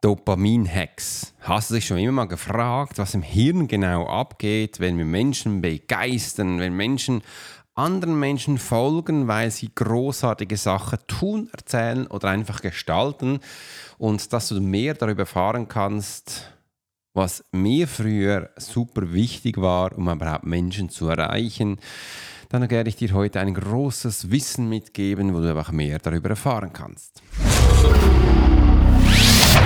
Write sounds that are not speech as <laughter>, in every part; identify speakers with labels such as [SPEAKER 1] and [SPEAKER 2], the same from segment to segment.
[SPEAKER 1] Dopamin-Hacks. Hast du dich schon immer mal gefragt, was im Hirn genau abgeht, wenn wir Menschen begeistern, wenn Menschen anderen Menschen folgen, weil sie großartige Sachen tun, erzählen oder einfach gestalten und dass du mehr darüber erfahren kannst, was mir früher super wichtig war, um überhaupt Menschen zu erreichen, dann werde ich dir heute ein großes Wissen mitgeben, wo du einfach mehr darüber erfahren kannst.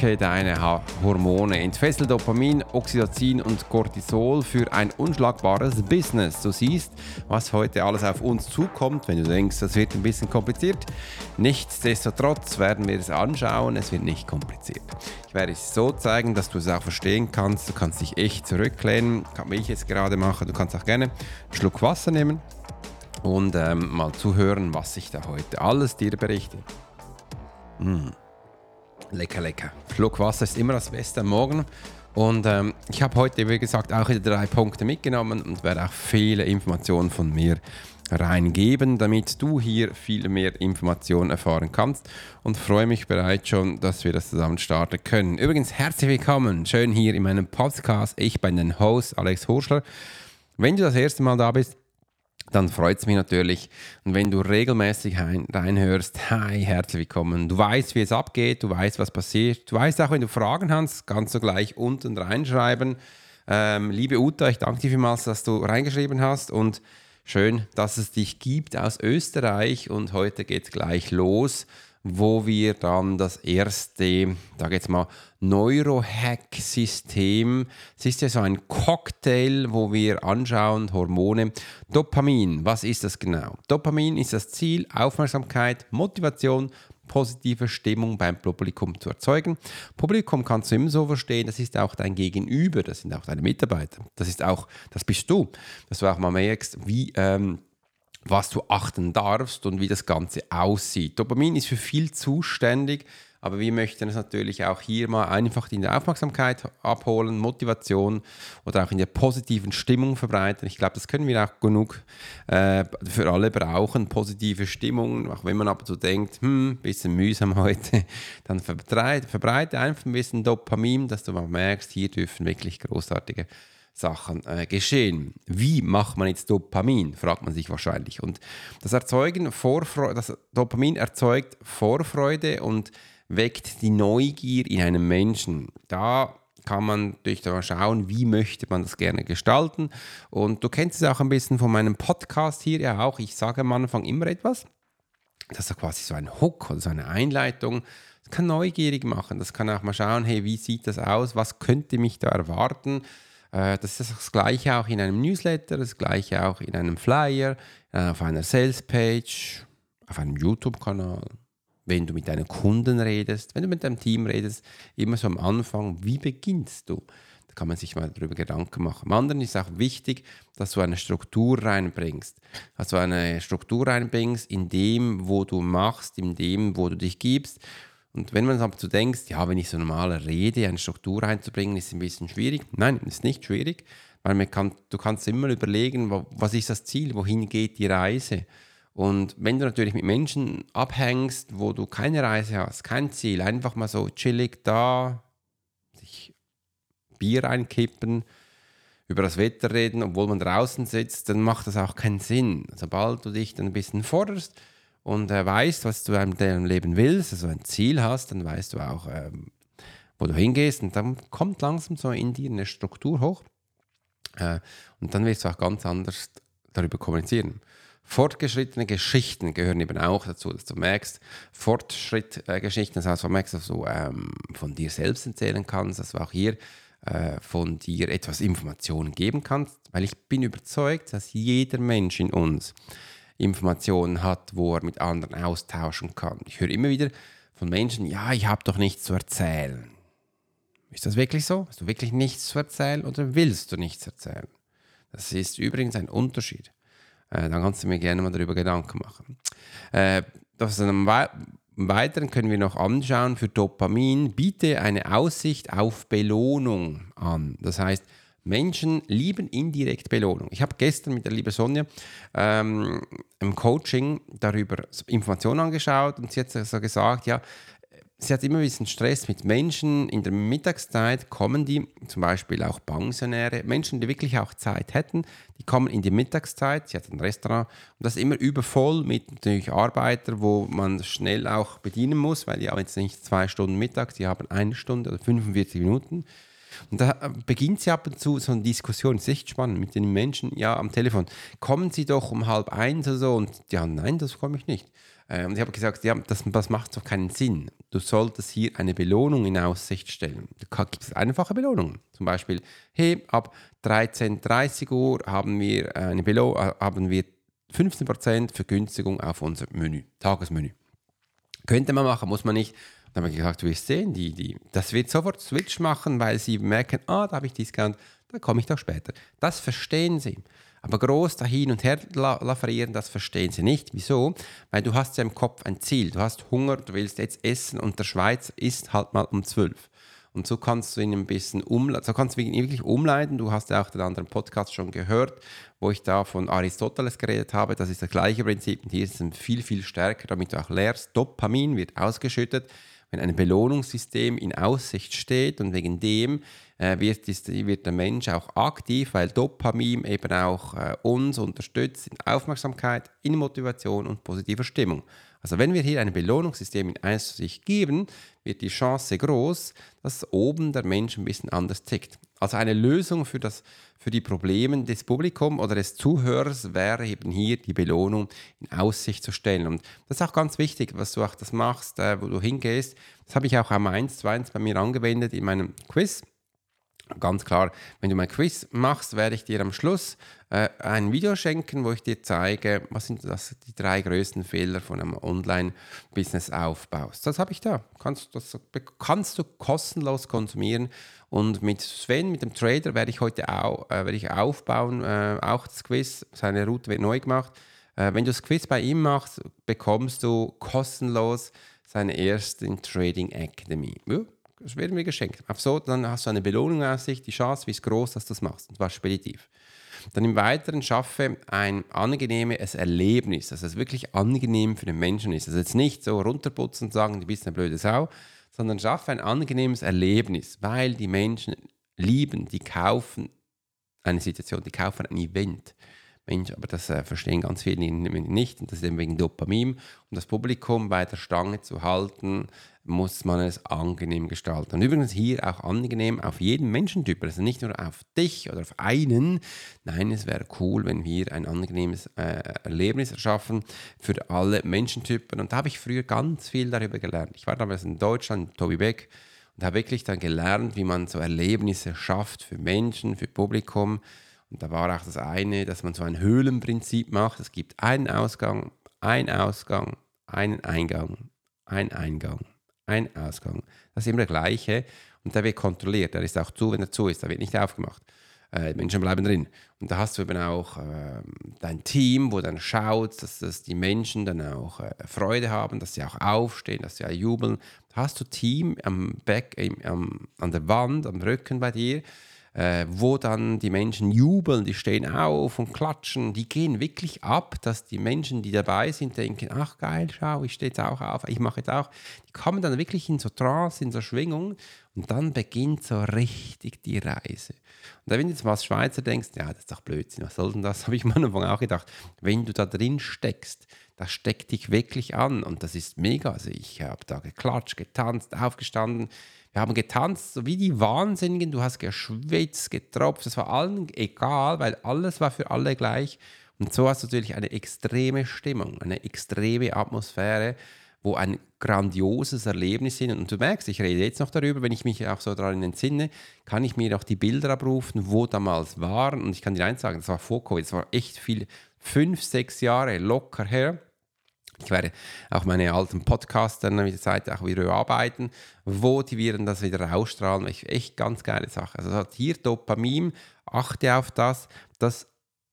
[SPEAKER 1] deine Hormone. Entfessel Dopamin, Oxytocin und Cortisol für ein unschlagbares Business. Du siehst, was heute alles auf uns zukommt. Wenn du denkst, das wird ein bisschen kompliziert, nichtsdestotrotz werden wir es anschauen. Es wird nicht kompliziert. Ich werde es so zeigen, dass du es auch verstehen kannst. Du kannst dich echt zurücklehnen, wie ich es gerade mache. Du kannst auch gerne einen Schluck Wasser nehmen und ähm, mal zuhören, was ich da heute alles dir berichte. Mm. Lecker, lecker. Schluck Wasser ist immer das Beste am Morgen. Und ähm, ich habe heute, wie gesagt, auch wieder drei Punkte mitgenommen und werde auch viele Informationen von mir reingeben, damit du hier viel mehr Informationen erfahren kannst und freue mich bereits schon, dass wir das zusammen starten können. Übrigens, herzlich willkommen, schön hier in meinem Podcast. Ich bin dein Host Alex Horschler. Wenn du das erste Mal da bist, dann freut es mich natürlich. Und wenn du regelmäßig reinhörst, hi, herzlich willkommen. Du weißt, wie es abgeht, du weißt, was passiert. Du weißt auch, wenn du Fragen hast, kannst du gleich unten reinschreiben. Ähm, liebe Uta, ich danke dir vielmals, dass du reingeschrieben hast und schön, dass es dich gibt aus Österreich. Und heute geht es gleich los wo wir dann das erste, da jetzt mal, Neurohack-System, es ist ja so ein Cocktail, wo wir anschauen, Hormone, Dopamin, was ist das genau? Dopamin ist das Ziel, Aufmerksamkeit, Motivation, positive Stimmung beim Publikum zu erzeugen. Publikum kannst du immer so verstehen, das ist auch dein Gegenüber, das sind auch deine Mitarbeiter, das ist auch, das bist du, dass du auch mal merkst, wie ähm, was du achten darfst und wie das Ganze aussieht. Dopamin ist für viel zuständig, aber wir möchten es natürlich auch hier mal einfach in der Aufmerksamkeit abholen, Motivation oder auch in der positiven Stimmung verbreiten. Ich glaube, das können wir auch genug äh, für alle brauchen, positive Stimmung. Auch wenn man ab und zu denkt, hm, bisschen mühsam <laughs> heute, dann verbreite, verbreite einfach ein bisschen Dopamin, dass du mal merkst, hier dürfen wirklich großartige Sachen äh, geschehen. Wie macht man jetzt Dopamin, fragt man sich wahrscheinlich. Und das Erzeugen Vorfreude, das Dopamin erzeugt Vorfreude und weckt die Neugier in einem Menschen. Da kann man durch mal schauen, wie möchte man das gerne gestalten. Und du kennst es auch ein bisschen von meinem Podcast hier ja auch. Ich sage am Anfang immer etwas. Das ist quasi so ein Hook oder so eine Einleitung. Das kann neugierig machen. Das kann auch mal schauen, hey, wie sieht das aus? Was könnte mich da erwarten? Äh, das ist das gleiche auch in einem Newsletter, das gleiche auch in einem Flyer, äh, auf einer Salespage, auf einem YouTube-Kanal. Wenn du mit deinen Kunden redest, wenn du mit deinem Team redest, immer so am Anfang, wie beginnst du? Da kann man sich mal darüber Gedanken machen. Am anderen ist auch wichtig, dass du eine Struktur reinbringst. Du eine Struktur reinbringst in dem, wo du machst, in dem, wo du dich gibst und wenn man aber zu denkst, ja, wenn ich so normale Rede, eine Struktur reinzubringen, ist ein bisschen schwierig. Nein, ist nicht schwierig, weil man kann, du kannst immer überlegen, was ist das Ziel, wohin geht die Reise. Und wenn du natürlich mit Menschen abhängst, wo du keine Reise hast, kein Ziel, einfach mal so chillig da, sich Bier einkippen, über das Wetter reden, obwohl man draußen sitzt, dann macht das auch keinen Sinn. Sobald du dich dann ein bisschen forderst, und äh, weißt, was du in deinem Leben willst, also ein Ziel hast, dann weißt du auch, ähm, wo du hingehst und dann kommt langsam so in dir eine Struktur hoch äh, und dann wirst du auch ganz anders darüber kommunizieren. Fortgeschrittene Geschichten gehören eben auch dazu, dass du merkst, Fortschrittgeschichten, das heißt, du merkst, dass du ähm, von dir selbst erzählen kannst, dass du auch hier äh, von dir etwas Informationen geben kannst, weil ich bin überzeugt, dass jeder Mensch in uns Informationen hat, wo er mit anderen austauschen kann. Ich höre immer wieder von Menschen, ja, ich habe doch nichts zu erzählen. Ist das wirklich so? Hast du wirklich nichts zu erzählen oder willst du nichts erzählen? Das ist übrigens ein Unterschied. Äh, dann kannst du mir gerne mal darüber Gedanken machen. Äh, das einem Weiteren können wir noch anschauen, für Dopamin biete eine Aussicht auf Belohnung an. Das heißt, Menschen lieben indirekt Belohnung. Ich habe gestern mit der lieben Sonja ähm, im Coaching darüber Informationen angeschaut und sie hat so gesagt, ja, sie hat immer ein bisschen Stress mit Menschen. In der Mittagszeit kommen die, zum Beispiel auch Pensionäre, Menschen, die wirklich auch Zeit hätten, die kommen in die Mittagszeit. Sie hat ein Restaurant und das ist immer übervoll mit natürlich Arbeitern, wo man schnell auch bedienen muss, weil die haben jetzt nicht zwei Stunden Mittag, die haben eine Stunde oder 45 Minuten. Und da beginnt sie ab und zu so eine Diskussion, das ist echt spannend, mit den Menschen, ja, am Telefon. Kommen Sie doch um halb eins oder so? Und ja, nein, das komme ich nicht. Äh, und ich habe gesagt, ja, das, das macht doch keinen Sinn. Du solltest hier eine Belohnung in Aussicht stellen. Da gibt es einfache Belohnungen. Zum Beispiel, hey, ab 13.30 Uhr haben wir, eine Belo äh, haben wir 15% Vergünstigung auf unser Menü, Tagesmenü. Könnte man machen, muss man nicht. Dann habe ich gesagt, wirst sehen, die, die, das wird sofort Switch machen, weil sie merken, ah, da habe ich Discount, da komme ich doch später. Das verstehen sie. Aber groß da hin und her lafarieren, das verstehen sie nicht. Wieso? Weil du hast ja im Kopf ein Ziel. Du hast Hunger, du willst jetzt essen und der Schweiz isst halt mal um zwölf. Und so kannst du ihn ein bisschen umleiten, so kannst du ihn wirklich umleiten. Du hast ja auch den anderen Podcast schon gehört, wo ich da von Aristoteles geredet habe. Das ist das gleiche Prinzip und hier ist es viel, viel stärker, damit du auch lernst. Dopamin wird ausgeschüttet, wenn ein Belohnungssystem in Aussicht steht und wegen dem äh, wird, ist, wird der Mensch auch aktiv, weil Dopamin eben auch äh, uns unterstützt in Aufmerksamkeit, in Motivation und positiver Stimmung. Also wenn wir hier ein Belohnungssystem in Einsicht geben, wird die Chance groß, dass oben der Mensch ein bisschen anders tickt. Also eine Lösung für, das, für die Probleme des Publikums oder des Zuhörers wäre eben hier die Belohnung in Aussicht zu stellen. Und das ist auch ganz wichtig, was du auch das machst, äh, wo du hingehst. Das habe ich auch am 1 2 1 bei mir angewendet in meinem Quiz ganz klar, wenn du mein Quiz machst, werde ich dir am Schluss äh, ein Video schenken, wo ich dir zeige, was sind das, die drei größten Fehler von einem Online-Business-Aufbau. Das habe ich da. Kannst, das kannst du kostenlos konsumieren. Und mit Sven, mit dem Trader, werde ich heute auch, äh, werde ich aufbauen, äh, auch das Quiz. Seine Route wird neu gemacht. Äh, wenn du das Quiz bei ihm machst, bekommst du kostenlos seine erste Trading Academy. Ja das werden wir geschenkt. Auf so, dann hast du eine Belohnung aus sich, die Chance, wie es groß, dass du das machst. Und zwar speditiv. Dann im Weiteren schaffe ein angenehmes Erlebnis, dass es wirklich angenehm für den Menschen ist. Also jetzt nicht so runterputzen und sagen, du bist eine blöde Sau, sondern schaffe ein angenehmes Erlebnis, weil die Menschen lieben, die kaufen eine Situation, die kaufen ein Event. Mensch, aber das äh, verstehen ganz viele nicht und das ist eben wegen Dopamin. Um das Publikum bei der Stange zu halten, muss man es angenehm gestalten. Und übrigens hier auch angenehm auf jeden Menschentyp, also nicht nur auf dich oder auf einen. Nein, es wäre cool, wenn wir ein angenehmes äh, Erlebnis erschaffen für alle Menschentypen. Und da habe ich früher ganz viel darüber gelernt. Ich war damals in Deutschland, Tobi Beck, und habe wirklich dann gelernt, wie man so Erlebnisse schafft für Menschen, für Publikum. Und da war auch das eine, dass man so ein Höhlenprinzip macht. Es gibt einen Ausgang, einen Ausgang, einen Eingang, einen Eingang ein Ausgang. Das ist immer der gleiche und der wird kontrolliert. Der ist auch zu, wenn er zu ist. Der wird nicht aufgemacht. Äh, Menschen bleiben drin. Und da hast du eben auch äh, dein Team, wo dann schaut, dass, dass die Menschen dann auch äh, Freude haben, dass sie auch aufstehen, dass sie auch jubeln. Da hast du Team am Back, am, an der Wand, am Rücken bei dir, äh, wo dann die Menschen jubeln, die stehen auf und klatschen, die gehen wirklich ab, dass die Menschen, die dabei sind, denken, ach geil, schau, ich stehe jetzt auch auf, ich mache jetzt auch. Die kommen dann wirklich in so Trance, in so Schwingung und dann beginnt so richtig die Reise. Und wenn du jetzt mal als Schweizer denkst, ja, das ist doch Blödsinn, was soll denn das, <laughs> habe ich am Anfang auch gedacht. Wenn du da drin steckst, das steckt dich wirklich an und das ist mega. Also ich habe da geklatscht, getanzt, aufgestanden, wir haben getanzt, so wie die Wahnsinnigen. Du hast geschwitzt, getropft. Es war allen egal, weil alles war für alle gleich. Und so hast du natürlich eine extreme Stimmung, eine extreme Atmosphäre, wo ein grandioses Erlebnis ist. Und du merkst, ich rede jetzt noch darüber, wenn ich mich auch so daran entsinne, kann ich mir auch die Bilder abrufen, wo damals waren. Und ich kann dir eins sagen, das war vor Covid, das war echt viel, fünf, sechs Jahre locker her. Ich werde auch meine alten Podcasts dann mit der Zeit auch wieder die Viren das wieder ausstrahlen. Echt ganz geile Sache. Also hat hier Dopamin, achte auf das, das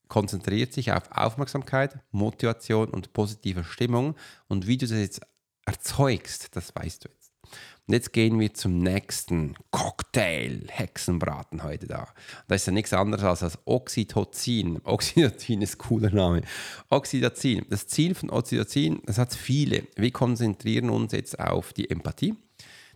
[SPEAKER 1] konzentriert sich auf Aufmerksamkeit, Motivation und positive Stimmung. Und wie du das jetzt erzeugst, das weißt du jetzt. Und jetzt gehen wir zum nächsten Cocktail, Hexenbraten heute da. Das ist ja nichts anderes als das Oxytocin. Oxytocin ist ein cooler Name. Oxytocin. Das Ziel von Oxytocin, das hat viele. Wir konzentrieren uns jetzt auf die Empathie,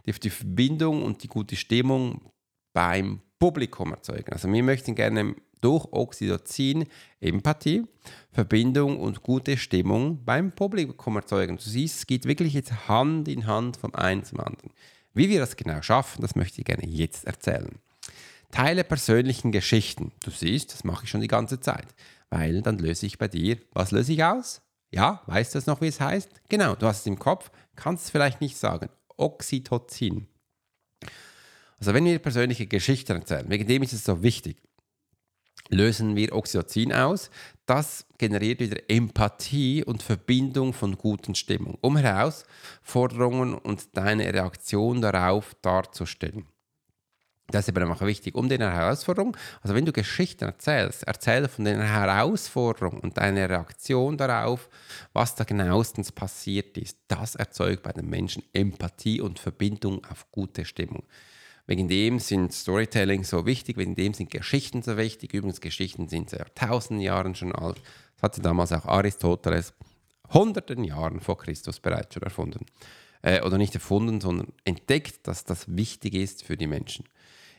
[SPEAKER 1] auf die Verbindung und die gute Stimmung beim Publikum erzeugen. Also wir möchten gerne durch Oxytocin Empathie, Verbindung und gute Stimmung beim Publikum erzeugen. Du siehst, es geht wirklich jetzt Hand in Hand vom einen zum anderen. Wie wir das genau schaffen, das möchte ich gerne jetzt erzählen. Teile persönlichen Geschichten. Du siehst, das mache ich schon die ganze Zeit, weil dann löse ich bei dir, was löse ich aus? Ja, weißt du das noch, wie es heißt? Genau, du hast es im Kopf, kannst es vielleicht nicht sagen. Oxytocin. Also wenn wir persönliche Geschichten erzählen, wegen dem ist es so wichtig lösen wir Oxytocin aus. Das generiert wieder Empathie und Verbindung von guten Stimmung, um Herausforderungen und deine Reaktion darauf darzustellen. Das ist aber auch wichtig, um deine Herausforderung, also wenn du Geschichten erzählst, erzähle von den Herausforderungen und deiner Reaktion darauf, was da genauestens passiert ist. Das erzeugt bei den Menschen Empathie und Verbindung auf gute Stimmung. Wegen dem sind Storytelling so wichtig, wegen dem sind Geschichten so wichtig. Übrigens, Geschichten sind seit tausenden Jahren schon alt. Das hatte damals auch Aristoteles hunderten Jahren vor Christus bereits schon erfunden. Äh, oder nicht erfunden, sondern entdeckt, dass das wichtig ist für die Menschen.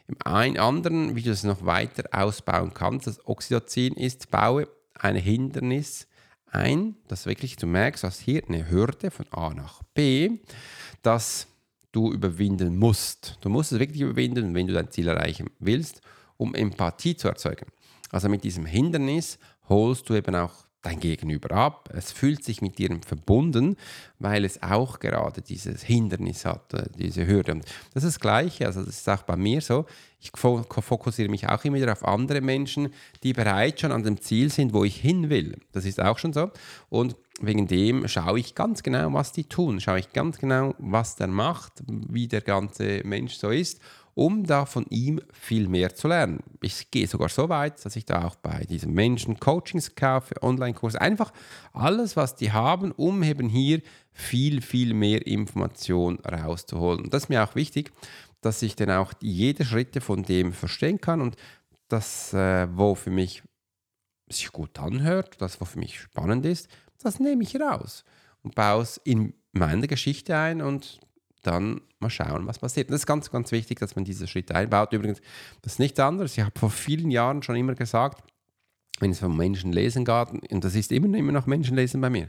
[SPEAKER 1] Im einen anderen, wie du es noch weiter ausbauen kannst, das Oxytocin ist, baue ein Hindernis ein, dass wirklich du merkst, dass hier eine Hürde von A nach B, das du überwinden musst. Du musst es wirklich überwinden, wenn du dein Ziel erreichen willst, um Empathie zu erzeugen. Also mit diesem Hindernis holst du eben auch dein Gegenüber ab. Es fühlt sich mit dir verbunden, weil es auch gerade dieses Hindernis hat, äh, diese Hürde. Und das ist das Gleiche, also das ist auch bei mir so. Ich fokussiere mich auch immer wieder auf andere Menschen, die bereits schon an dem Ziel sind, wo ich hin will. Das ist auch schon so. Und wegen dem schaue ich ganz genau, was die tun. Schaue ich ganz genau, was der macht, wie der ganze Mensch so ist um da von ihm viel mehr zu lernen. Ich gehe sogar so weit, dass ich da auch bei diesen Menschen Coachings kaufe, Online-Kurse, einfach alles, was die haben, um eben hier viel, viel mehr Information rauszuholen. Und das ist mir auch wichtig, dass ich dann auch jede Schritte von dem verstehen kann und das, äh, wo für mich sich gut anhört, das, was für mich spannend ist, das nehme ich raus und baue es in meine Geschichte ein und dann mal schauen, was passiert. das ist ganz, ganz wichtig, dass man diese Schritte einbaut. Übrigens, das ist nichts anderes. Ich habe vor vielen Jahren schon immer gesagt, wenn es vom Menschenlesen geht, und das ist immer, immer noch Menschenlesen bei mir,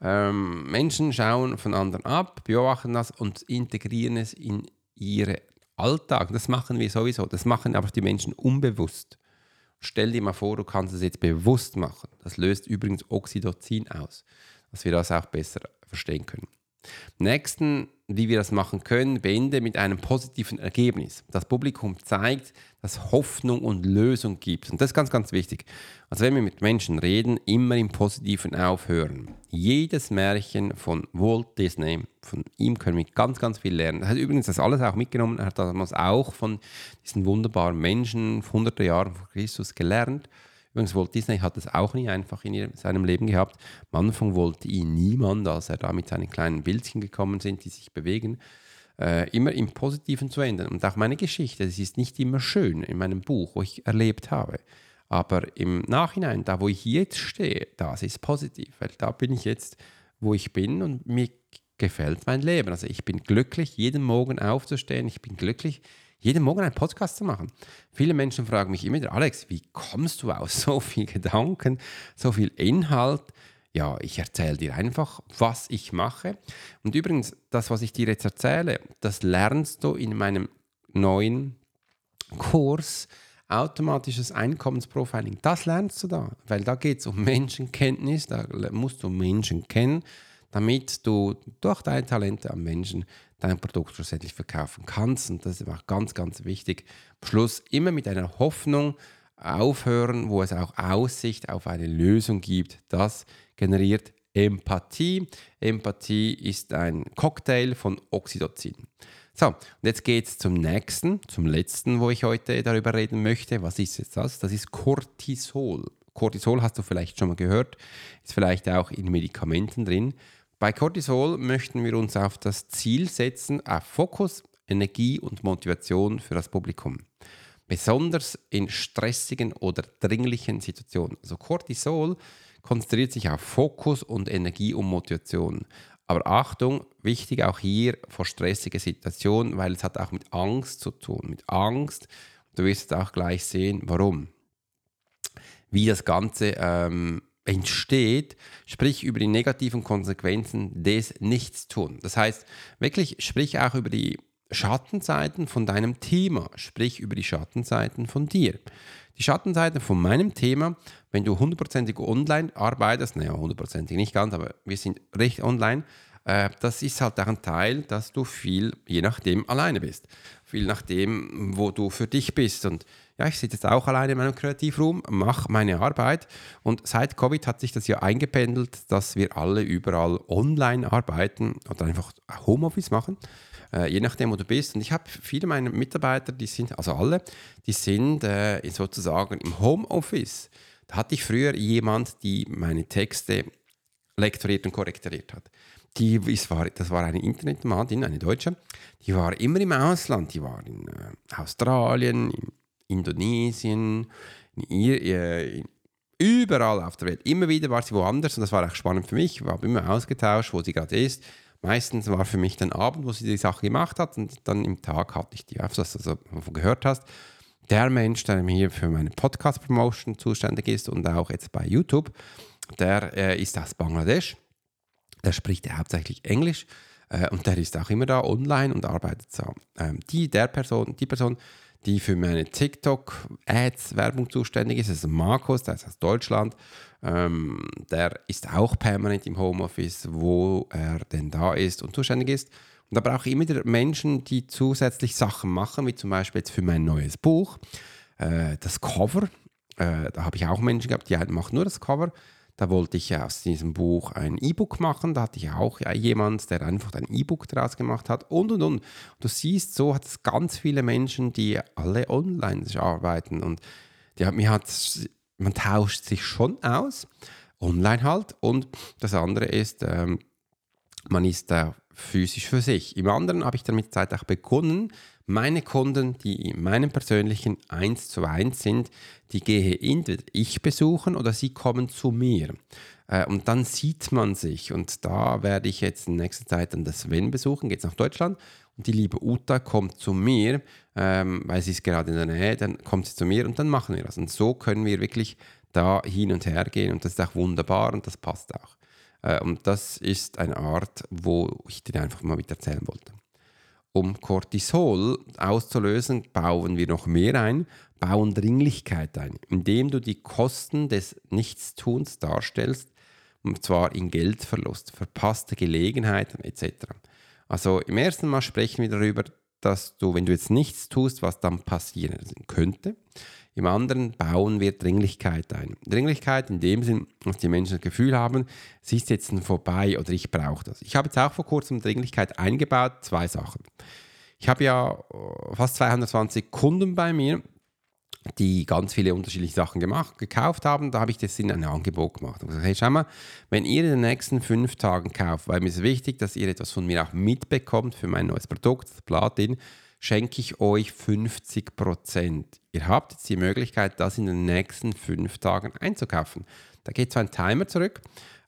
[SPEAKER 1] ähm, Menschen schauen von anderen ab, beobachten das und integrieren es in ihren Alltag. Das machen wir sowieso. Das machen aber die Menschen unbewusst. Stell dir mal vor, du kannst es jetzt bewusst machen. Das löst übrigens Oxytocin aus, dass wir das auch besser verstehen können. Nächsten wie wir das machen können, beende mit einem positiven Ergebnis. Das Publikum zeigt, dass Hoffnung und Lösung gibt. Und das ist ganz, ganz wichtig. Also wenn wir mit Menschen reden, immer im Positiven aufhören. Jedes Märchen von Walt Disney, von ihm können wir ganz, ganz viel lernen. Er hat übrigens das alles auch mitgenommen. Er hat damals auch von diesen wunderbaren Menschen, hunderte Jahre vor Christus gelernt. Übrigens, Walt Disney hat es auch nie einfach in seinem Leben gehabt. Am Anfang wollte ihn niemand, als er da mit seinen kleinen Bildchen gekommen sind, die sich bewegen, äh, immer im Positiven zu ändern. Und auch meine Geschichte, das ist nicht immer schön in meinem Buch, wo ich erlebt habe. Aber im Nachhinein, da wo ich jetzt stehe, das ist positiv, weil da bin ich jetzt, wo ich bin und mir gefällt mein Leben. Also ich bin glücklich, jeden Morgen aufzustehen. Ich bin glücklich, jeden Morgen einen Podcast zu machen. Viele Menschen fragen mich immer wieder, Alex, wie kommst du aus so viel Gedanken, so viel Inhalt? Ja, ich erzähle dir einfach, was ich mache. Und übrigens, das, was ich dir jetzt erzähle, das lernst du in meinem neuen Kurs automatisches Einkommensprofiling, das lernst du da, weil da geht es um Menschenkenntnis, da musst du Menschen kennen, damit du durch deine Talente am Menschen dein Produkt schlussendlich verkaufen kannst. Und das ist auch ganz, ganz wichtig. Am Schluss immer mit einer Hoffnung aufhören, wo es auch Aussicht auf eine Lösung gibt. Das generiert Empathie. Empathie ist ein Cocktail von Oxytocin. So, und jetzt geht es zum nächsten, zum letzten, wo ich heute darüber reden möchte. Was ist jetzt das? Das ist Cortisol. Cortisol hast du vielleicht schon mal gehört, ist vielleicht auch in Medikamenten drin. Bei Cortisol möchten wir uns auf das Ziel setzen, auf Fokus, Energie und Motivation für das Publikum. Besonders in stressigen oder dringlichen Situationen. Also Cortisol konzentriert sich auf Fokus und Energie und Motivation. Aber Achtung, wichtig auch hier vor stressigen Situationen, weil es hat auch mit Angst zu tun. Mit Angst, du wirst auch gleich sehen, warum. Wie das Ganze ähm, entsteht, sprich über die negativen Konsequenzen des Nichtstun. Das heißt, wirklich sprich auch über die Schattenseiten von deinem Thema, sprich über die Schattenseiten von dir. Die Schattenseiten von meinem Thema, wenn du hundertprozentig online arbeitest, naja, hundertprozentig nicht ganz, aber wir sind recht online, das ist halt auch ein Teil, dass du viel, je nachdem, alleine bist. Viel nachdem, wo du für dich bist. Und ja, ich sitze jetzt auch alleine in meinem Kreativraum, mache meine Arbeit. Und seit Covid hat sich das ja eingependelt, dass wir alle überall online arbeiten oder einfach Homeoffice machen äh, je nachdem, wo du bist. Und ich habe viele meiner Mitarbeiter, die sind, also alle, die sind äh, sozusagen im Homeoffice. Da hatte ich früher jemand, die meine Texte lektoriert und korrektoriert hat. Die ist, war, das war eine Internetnomadin, eine Deutsche, die war immer im Ausland. Die war in äh, Australien, in Indonesien, in, äh, in überall auf der Welt. Immer wieder war sie woanders und das war auch spannend für mich. Ich habe immer ausgetauscht, wo sie gerade ist. Meistens war für mich dann Abend, wo sie die Sache gemacht hat und dann im Tag hatte ich die, also, also gehört hast. Der Mensch, der mir für meine Podcast-Promotion zuständig ist und auch jetzt bei YouTube, der äh, ist aus Bangladesch. Der spricht hauptsächlich Englisch äh, und der ist auch immer da online und arbeitet so. Ähm, die, der Person, die Person, die für meine TikTok-Ads-Werbung zuständig ist, ist Markus, der ist aus Deutschland ähm, der ist auch permanent im Homeoffice, wo er denn da ist und zuständig ist. Und da brauche ich immer wieder Menschen, die zusätzlich Sachen machen, wie zum Beispiel jetzt für mein neues Buch, äh, das Cover. Äh, da habe ich auch Menschen gehabt, die machen nur das Cover. Da wollte ich aus diesem Buch ein E-Book machen. Da hatte ich auch jemand, der einfach ein E-Book daraus gemacht hat und und und. Du siehst, so hat es ganz viele Menschen, die alle online arbeiten. Und die, mir hat man tauscht sich schon aus, online halt. Und das andere ist, ähm, man ist da physisch für sich. Im anderen habe ich dann mit Zeit auch begonnen, meine Kunden, die in meinem persönlichen 1 zu 1 sind, die gehe entweder ich besuchen oder sie kommen zu mir. Äh, und dann sieht man sich. Und da werde ich jetzt in nächster Zeit dann das Sven besuchen, geht es nach Deutschland. Und die liebe Uta kommt zu mir, ähm, weil sie ist gerade in der Nähe, dann kommt sie zu mir und dann machen wir das. Und so können wir wirklich da hin und her gehen und das ist auch wunderbar und das passt auch. Äh, und das ist eine Art, wo ich dir einfach mal mit erzählen wollte. Um Cortisol auszulösen, bauen wir noch mehr ein, bauen Dringlichkeit ein, indem du die Kosten des Nichtstuns darstellst, und zwar in Geldverlust, verpasste Gelegenheiten etc. Also im ersten Mal sprechen wir darüber, dass du, wenn du jetzt nichts tust, was dann passieren könnte. Im anderen bauen wir Dringlichkeit ein. Dringlichkeit in dem Sinn, dass die Menschen das Gefühl haben, es ist jetzt vorbei oder ich brauche das. Ich habe jetzt auch vor kurzem Dringlichkeit eingebaut, zwei Sachen. Ich habe ja äh, fast 220 Kunden bei mir, die ganz viele unterschiedliche Sachen gemacht, gekauft haben. Da habe ich das in ein Angebot gemacht. Und gesagt, hey, schau mal, wenn ihr in den nächsten fünf Tagen kauft, weil mir ist wichtig, dass ihr etwas von mir auch mitbekommt für mein neues Produkt, das Platin, schenke ich euch 50 Prozent. Ihr habt jetzt die Möglichkeit, das in den nächsten fünf Tagen einzukaufen. Da geht so ein Timer zurück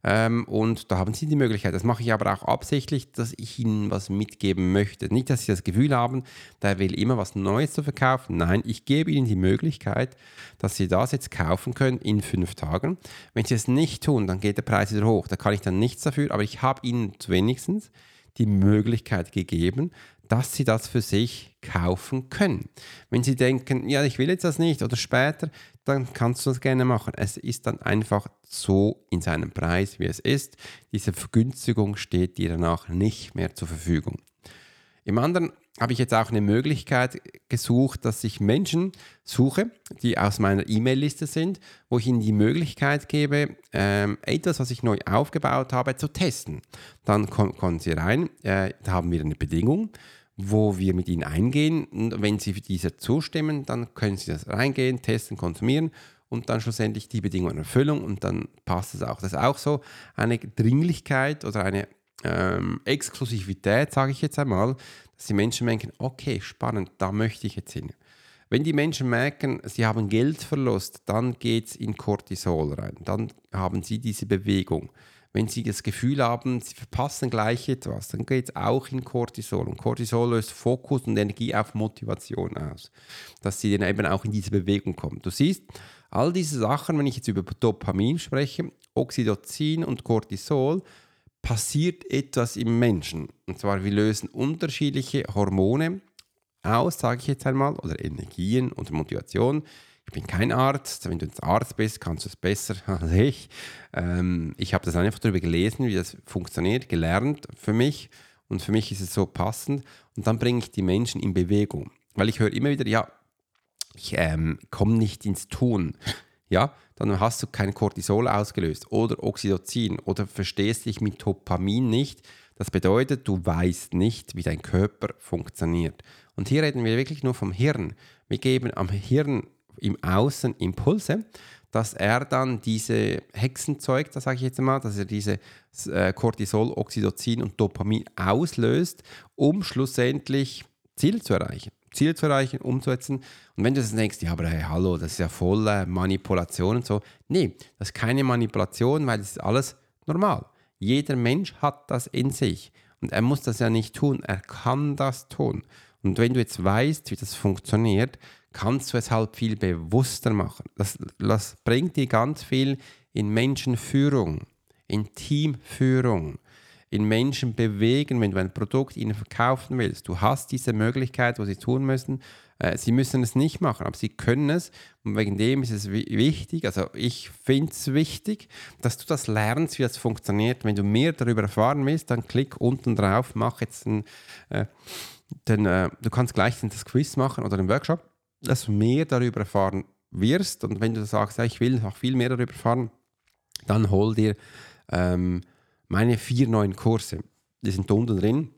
[SPEAKER 1] ähm, und da haben Sie die Möglichkeit. Das mache ich aber auch absichtlich, dass ich Ihnen was mitgeben möchte. Nicht, dass Sie das Gefühl haben, der will immer was Neues zu verkaufen. Nein, ich gebe Ihnen die Möglichkeit, dass Sie das jetzt kaufen können in fünf Tagen. Wenn Sie es nicht tun, dann geht der Preis wieder hoch. Da kann ich dann nichts dafür, aber ich habe Ihnen wenigstens die Möglichkeit gegeben, dass sie das für sich kaufen können. Wenn sie denken, ja, ich will jetzt das nicht oder später, dann kannst du das gerne machen. Es ist dann einfach so in seinem Preis, wie es ist. Diese Vergünstigung steht dir danach nicht mehr zur Verfügung. Im anderen habe ich jetzt auch eine Möglichkeit gesucht, dass ich Menschen suche, die aus meiner E-Mail-Liste sind, wo ich ihnen die Möglichkeit gebe, ähm, etwas, was ich neu aufgebaut habe, zu testen. Dann kommen sie rein, äh, da haben wir eine Bedingung wo wir mit ihnen eingehen. Und wenn sie für diese zustimmen, dann können sie das reingehen, testen, konsumieren und dann schlussendlich die Bedingungen erfüllen und dann passt es auch. Das ist auch so eine Dringlichkeit oder eine ähm, Exklusivität, sage ich jetzt einmal, dass die Menschen merken, okay, spannend, da möchte ich jetzt hin. Wenn die Menschen merken, sie haben Geldverlust, dann geht es in Cortisol rein, dann haben sie diese Bewegung wenn sie das Gefühl haben, sie verpassen gleich etwas, dann geht es auch in Cortisol. Und Cortisol löst Fokus und Energie auf Motivation aus, dass sie dann eben auch in diese Bewegung kommen. Du siehst, all diese Sachen, wenn ich jetzt über Dopamin spreche, Oxytocin und Cortisol, passiert etwas im Menschen. Und zwar, wir lösen unterschiedliche Hormone aus, sage ich jetzt einmal, oder Energien und Motivation ich bin kein Arzt. Wenn du jetzt Arzt bist, kannst du es besser <laughs> als ich. Ähm, ich habe das einfach darüber gelesen, wie das funktioniert, gelernt für mich. Und für mich ist es so passend. Und dann bringe ich die Menschen in Bewegung. Weil ich höre immer wieder, ja, ich ähm, komme nicht ins Tun. Ja, dann hast du kein Cortisol ausgelöst oder Oxytocin oder verstehst dich mit Dopamin nicht. Das bedeutet, du weißt nicht, wie dein Körper funktioniert. Und hier reden wir wirklich nur vom Hirn. Wir geben am Hirn im Außen Impulse, dass er dann diese Hexenzeug, das sage ich jetzt mal, dass er diese äh, Cortisol, Oxytocin und Dopamin auslöst, um schlussendlich Ziele zu erreichen. Ziele zu erreichen, umzusetzen. Und wenn du das denkst, ja, aber hey, hallo, das ist ja voll äh, Manipulation und so. Nee, das ist keine Manipulation, weil das ist alles normal. Jeder Mensch hat das in sich. Und er muss das ja nicht tun, er kann das tun. Und wenn du jetzt weißt, wie das funktioniert, kannst du es halt viel bewusster machen. Das, das bringt dir ganz viel in Menschenführung, in Teamführung, in Menschen bewegen, wenn du ein Produkt ihnen verkaufen willst. Du hast diese Möglichkeit, was sie tun müssen. Äh, sie müssen es nicht machen, aber sie können es. Und wegen dem ist es wichtig, also ich finde es wichtig, dass du das lernst, wie das funktioniert. Wenn du mehr darüber erfahren willst, dann klick unten drauf, mach jetzt ein, äh, den, äh, du kannst gleich das Quiz machen oder den Workshop dass du mehr darüber erfahren wirst. Und wenn du sagst, ja, ich will noch viel mehr darüber erfahren, dann hol dir ähm, meine vier neuen Kurse. Die sind unten drin.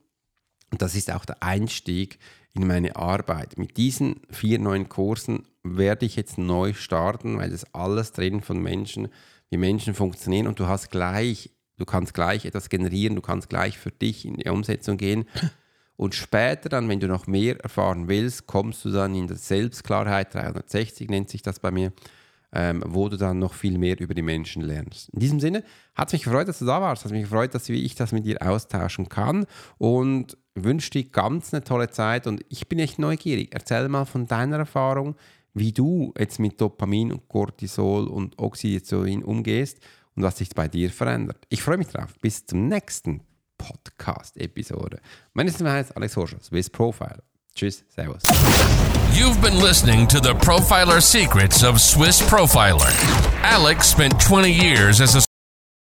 [SPEAKER 1] Und das ist auch der Einstieg in meine Arbeit. Mit diesen vier neuen Kursen werde ich jetzt neu starten, weil das alles drin von Menschen, wie Menschen funktionieren und du hast gleich, du kannst gleich etwas generieren, du kannst gleich für dich in die Umsetzung gehen. Und später dann, wenn du noch mehr erfahren willst, kommst du dann in der Selbstklarheit 360 nennt sich das bei mir, ähm, wo du dann noch viel mehr über die Menschen lernst. In diesem Sinne hat es mich gefreut, dass du da warst. Hat mich gefreut, dass ich das mit dir austauschen kann und wünsche dir ganz eine tolle Zeit. Und ich bin echt neugierig. Erzähl mal von deiner Erfahrung, wie du jetzt mit Dopamin und Cortisol und Oxytocin umgehst und was sich bei dir verändert. Ich freue mich drauf. Bis zum nächsten Podcast-Episode. Mein Name ist Alex Horscher, Swiss Profiler. Tschüss, Servus.
[SPEAKER 2] You've been listening to the Profiler Secrets of Swiss Profiler. Alex spent 20 years as a